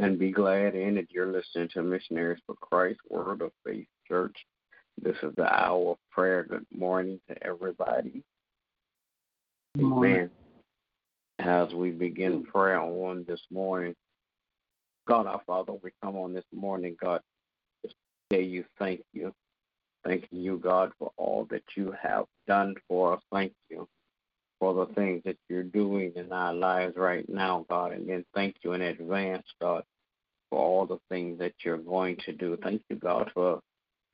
and be glad in it. You're listening to Missionaries for Christ Word of Faith Church. This is the hour of prayer. Good morning to everybody. Amen. As we begin prayer on this morning, God our Father, we come on this morning, God, to say you thank you. Thanking you, God, for all that you have done for us. Thank you for the things that you're doing in our lives right now, God. And then thank you in advance, God, for all the things that you're going to do. Thank you, God, for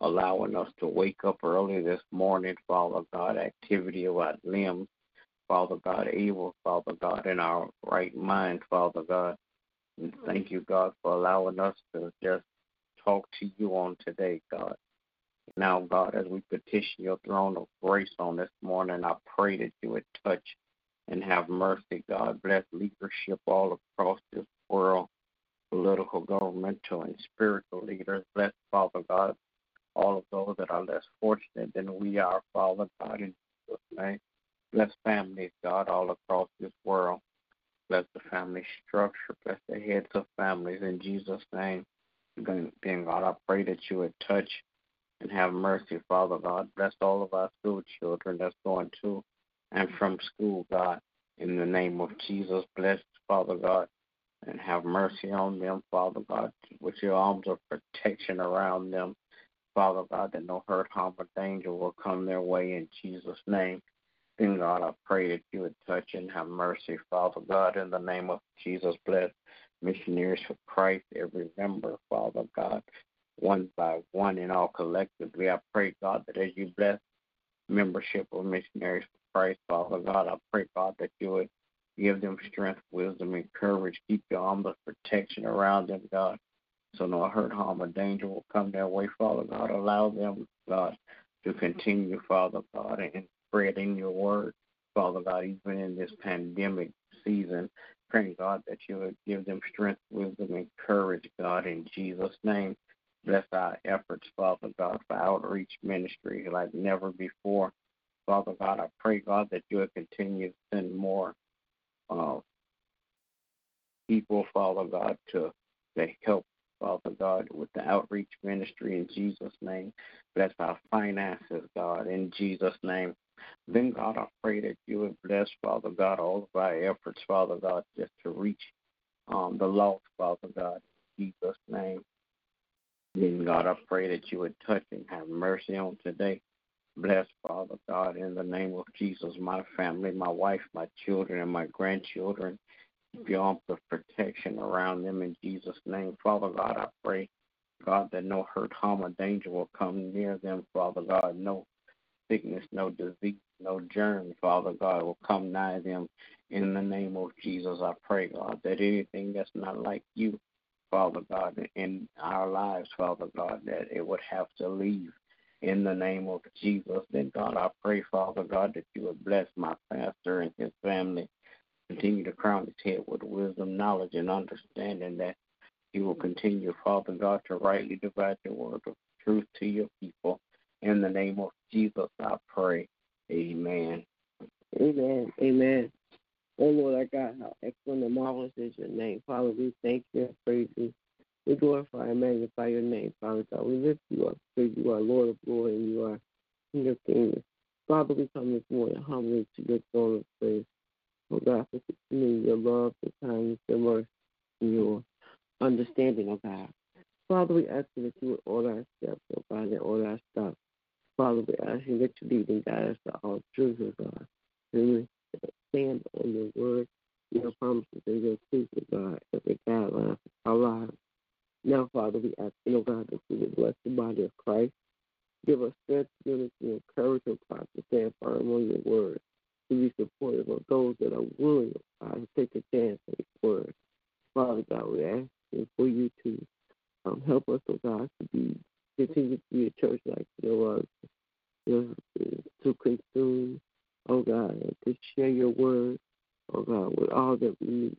allowing us to wake up early this morning, Father God, activity of our limbs, Father God, able, Father God, in our right mind, Father God. And thank you, God, for allowing us to just talk to you on today, God. Now, God, as we petition your throne of grace on this morning, I pray that you would touch and have mercy, God. Bless leadership all across this world, political, governmental, and spiritual leaders. Bless, Father God, all of those that are less fortunate than we are, Father God, in Jesus' name. Bless families, God, all across this world. Bless the family structure. Bless the heads of families in Jesus' name. Then, God, I pray that you would touch and have mercy, Father God. Bless all of our school children that's going to and from school, God. In the name of Jesus, bless, Father God, and have mercy on them, Father God, with your arms of protection around them, Father God, that no hurt, harm, or danger will come their way in Jesus' name. Then, God, I pray that you would touch and have mercy, Father God, in the name of Jesus. Bless missionaries for Christ, every member, Father God, one by one and all collectively. I pray, God, that as you bless membership of missionaries for Christ, Father God, I pray, God, that you would give them strength, wisdom, and courage. Keep your arms of protection around them, God, so no hurt, harm, or danger will come their way, Father God. Allow them, God, to continue, Father God, and spreading your word, Father God, even in this pandemic season. Praying, God, that you would give them strength, wisdom, and courage, God, in Jesus' name. Efforts, Father God, for outreach ministry like never before. Father God, I pray, God, that you will continue to send more uh, people, Father God, to, to help, Father God, with the outreach ministry in Jesus' name. Bless our finances, God, in Jesus' name. Then, God, I pray that you would bless, Father God, all of our efforts, Father God, just to reach um, the lost, Father God, in Jesus' name. Then, God, I pray that you would touch and have mercy on today. Bless, Father God, in the name of Jesus, my family, my wife, my children, and my grandchildren. Keep your arms protection around them in Jesus' name. Father God, I pray, God, that no hurt, harm, or danger will come near them, Father God. No sickness, no disease, no germ, Father God, will come nigh them. In the name of Jesus, I pray, God, that anything that's not like you, Father God, in our lives, Father God, that it would have to leave in the name of Jesus. Then, God, I pray, Father God, that you would bless my pastor and his family. Continue to crown his head with wisdom, knowledge, and understanding that he will continue, Father God, to rightly divide the word of truth to your people. In the name of Jesus, I pray. Amen. Amen. Amen. Oh Lord our God, how excellent and marvelous is your name. Father, we thank you and praise you. We glorify and magnify your name, Father God. We lift you up because you are Lord of Lords and you are King of Kings. Father, we come this morning humbly to your throne of praise. Oh God, for continuing your love, your kindness, your mercy, your understanding, oh God. Father, we ask you that you would order our steps, oh God, and order our steps. Father, we ask you that you lead and guide us to all truth, oh God. And we stand on your word, your promises, and your truth, oh God, every guideline for our lives. Now, Father, we ask you, oh God, that you would bless the body of Christ. Give us strength, unity, and courage, oh God, to stand firm on your word, to be supportive of those that are willing, God, to take a chance on your word. Father God, we ask you for you to um, help us, oh God, to be continue to be a church like there was, you know, to consume, oh God, to share your word, oh God, with all that we need.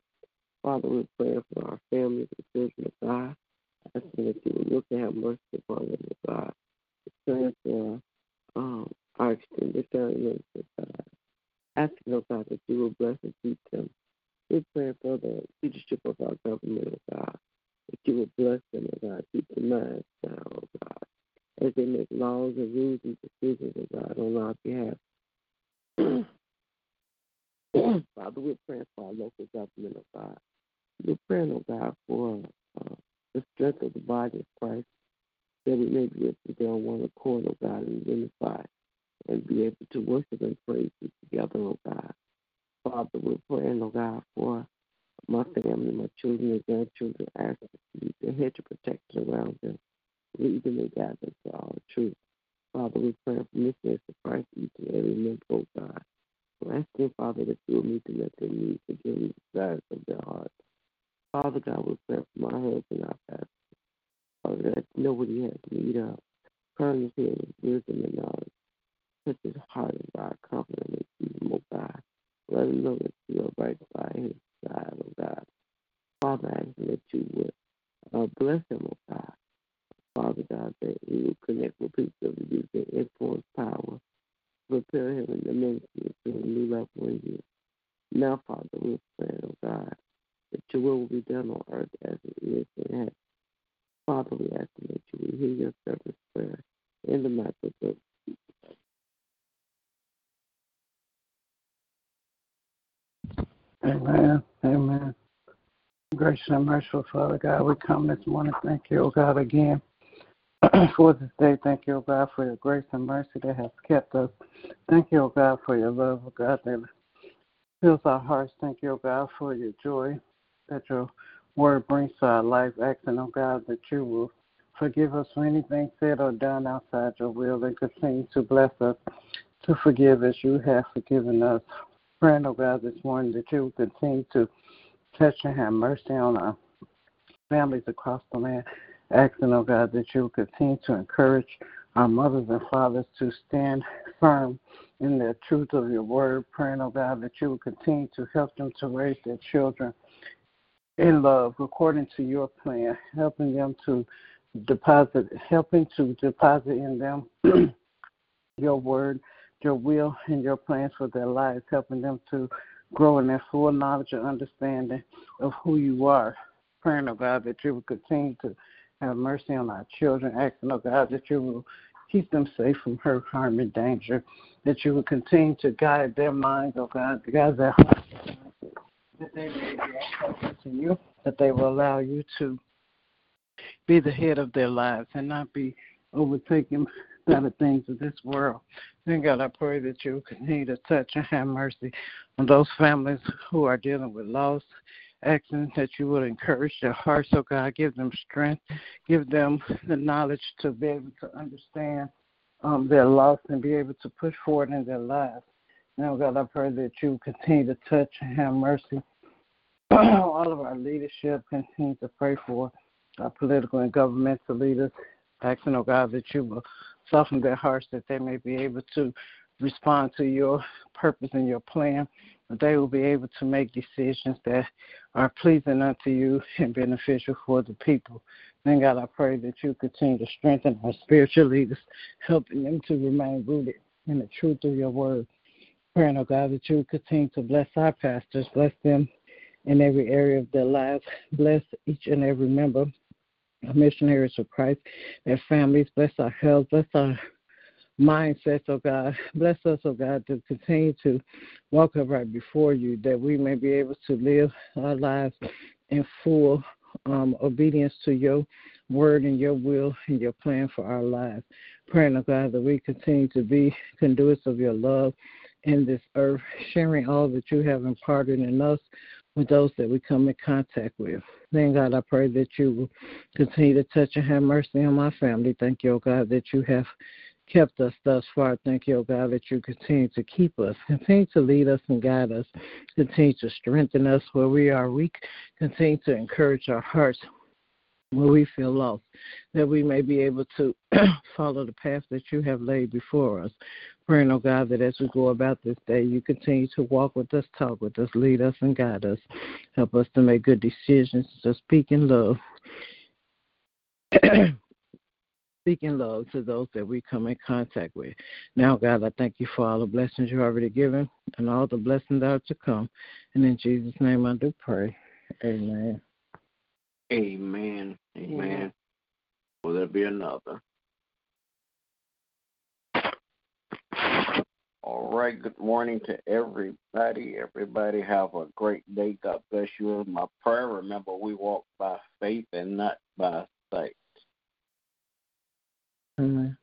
Father, we pray for our families and children of God. Asking that you would look and have mercy upon them, oh God. Praying for um, our extended family oh God. Asking, oh God, that you will bless and keep them. We're praying for the leadership of our government, oh God. that you would bless them, oh God. Keep their minds down, oh God, as they make laws and rules and decisions, oh God, on our behalf. Father, we're praying for our local government, oh God. We're praying, oh God, for uh, the strength of the body of Christ, that we may be able to get on one accord, oh God, and unify and be able to worship and praise you together, oh God. Father, we're praying, oh God, for my family, my children and grandchildren, asking you to hedge of protection around them, lead them and guide them to all truth. Father, we pray for missionaries of Christ, each and every member, oh God. We're asking, Father, that you will meet them at their needs, forgive the desires of their hearts. Father God, we pray for my husband, our pastor. Father, that he has need of. Crown his head with wisdom and knowledge. Touch his heart and God, and keep him, oh God. Let him know that you are right by his side, oh God. Father, I ask that you would uh, bless him, oh God. Father God, that he will connect with people use their influence power, prepare him in the ministry you. Now, Father, we pray, oh God, that your will will be done on earth as it is in heaven. Father, we ask that you will hear your servant's prayer in the mighty name Amen. Amen. Gracious and merciful Father God, we come this morning. Thank you, O God, again for this day. Thank you, O God, for your grace and mercy that has kept us. Thank you, O God, for your love, O God, that fills our hearts. Thank you, O God, for your joy that your word brings to our life. Asking, O God, that you will forgive us for anything said or done outside your will and continue to bless us to forgive as you have forgiven us praying, oh God, this morning that you will continue to touch and have mercy on our families across the land. Asking, oh God, that you will continue to encourage our mothers and fathers to stand firm in the truth of your word. Praying, oh God, that you will continue to help them to raise their children in love according to your plan, helping them to deposit, helping to deposit in them your word your will and your plans for their lives, helping them to grow in their full knowledge and understanding of who you are. Praying, oh God, that you will continue to have mercy on our children, asking, oh God, that you will keep them safe from hurt, harm, and danger, that you will continue to guide their minds, oh God, guide their hearts, oh that they may be to you, that they will allow you to be the head of their lives and not be overtaken by the things of this world. And God, I pray that you continue to touch and have mercy on those families who are dealing with loss. Asking that you would encourage their hearts, oh God, give them strength, give them the knowledge to be able to understand um, their loss and be able to push forward in their lives. Now, God, I pray that you continue to touch and have mercy. All of our leadership continue to pray for our political and governmental leaders, asking, oh God, that you will soften their hearts that they may be able to respond to your purpose and your plan. They will be able to make decisions that are pleasing unto you and beneficial for the people. Then, God, I pray that you continue to strengthen our spiritual leaders, helping them to remain rooted in the truth of your word. Praying, oh God, that you continue to bless our pastors, bless them in every area of their lives, bless each and every member missionaries of Christ, their families. Bless our health. Bless our mindsets, oh God. Bless us, oh God, to continue to walk upright before you, that we may be able to live our lives in full um, obedience to your word and your will and your plan for our lives. Praying, oh God, that we continue to be conduits of your love in this earth, sharing all that you have imparted in us with those that we come in contact with. Then, God, I pray that you will continue to touch and have mercy on my family. Thank you, oh God, that you have kept us thus far. Thank you, oh God, that you continue to keep us, continue to lead us and guide us, continue to strengthen us where we are weak, continue to encourage our hearts where we feel lost, that we may be able to follow the path that you have laid before us. Praying, oh God, that as we go about this day, you continue to walk with us, talk with us, lead us, and guide us. Help us to make good decisions, to speak in love. speaking love to those that we come in contact with. Now, God, I thank you for all the blessings you've already given and all the blessings that are to come. And in Jesus' name I do pray. Amen. Amen. Amen. Amen. Will there be another? All right. Good morning to everybody. Everybody have a great day. God bless you. My prayer. Remember, we walk by faith and not by sight. 嗯。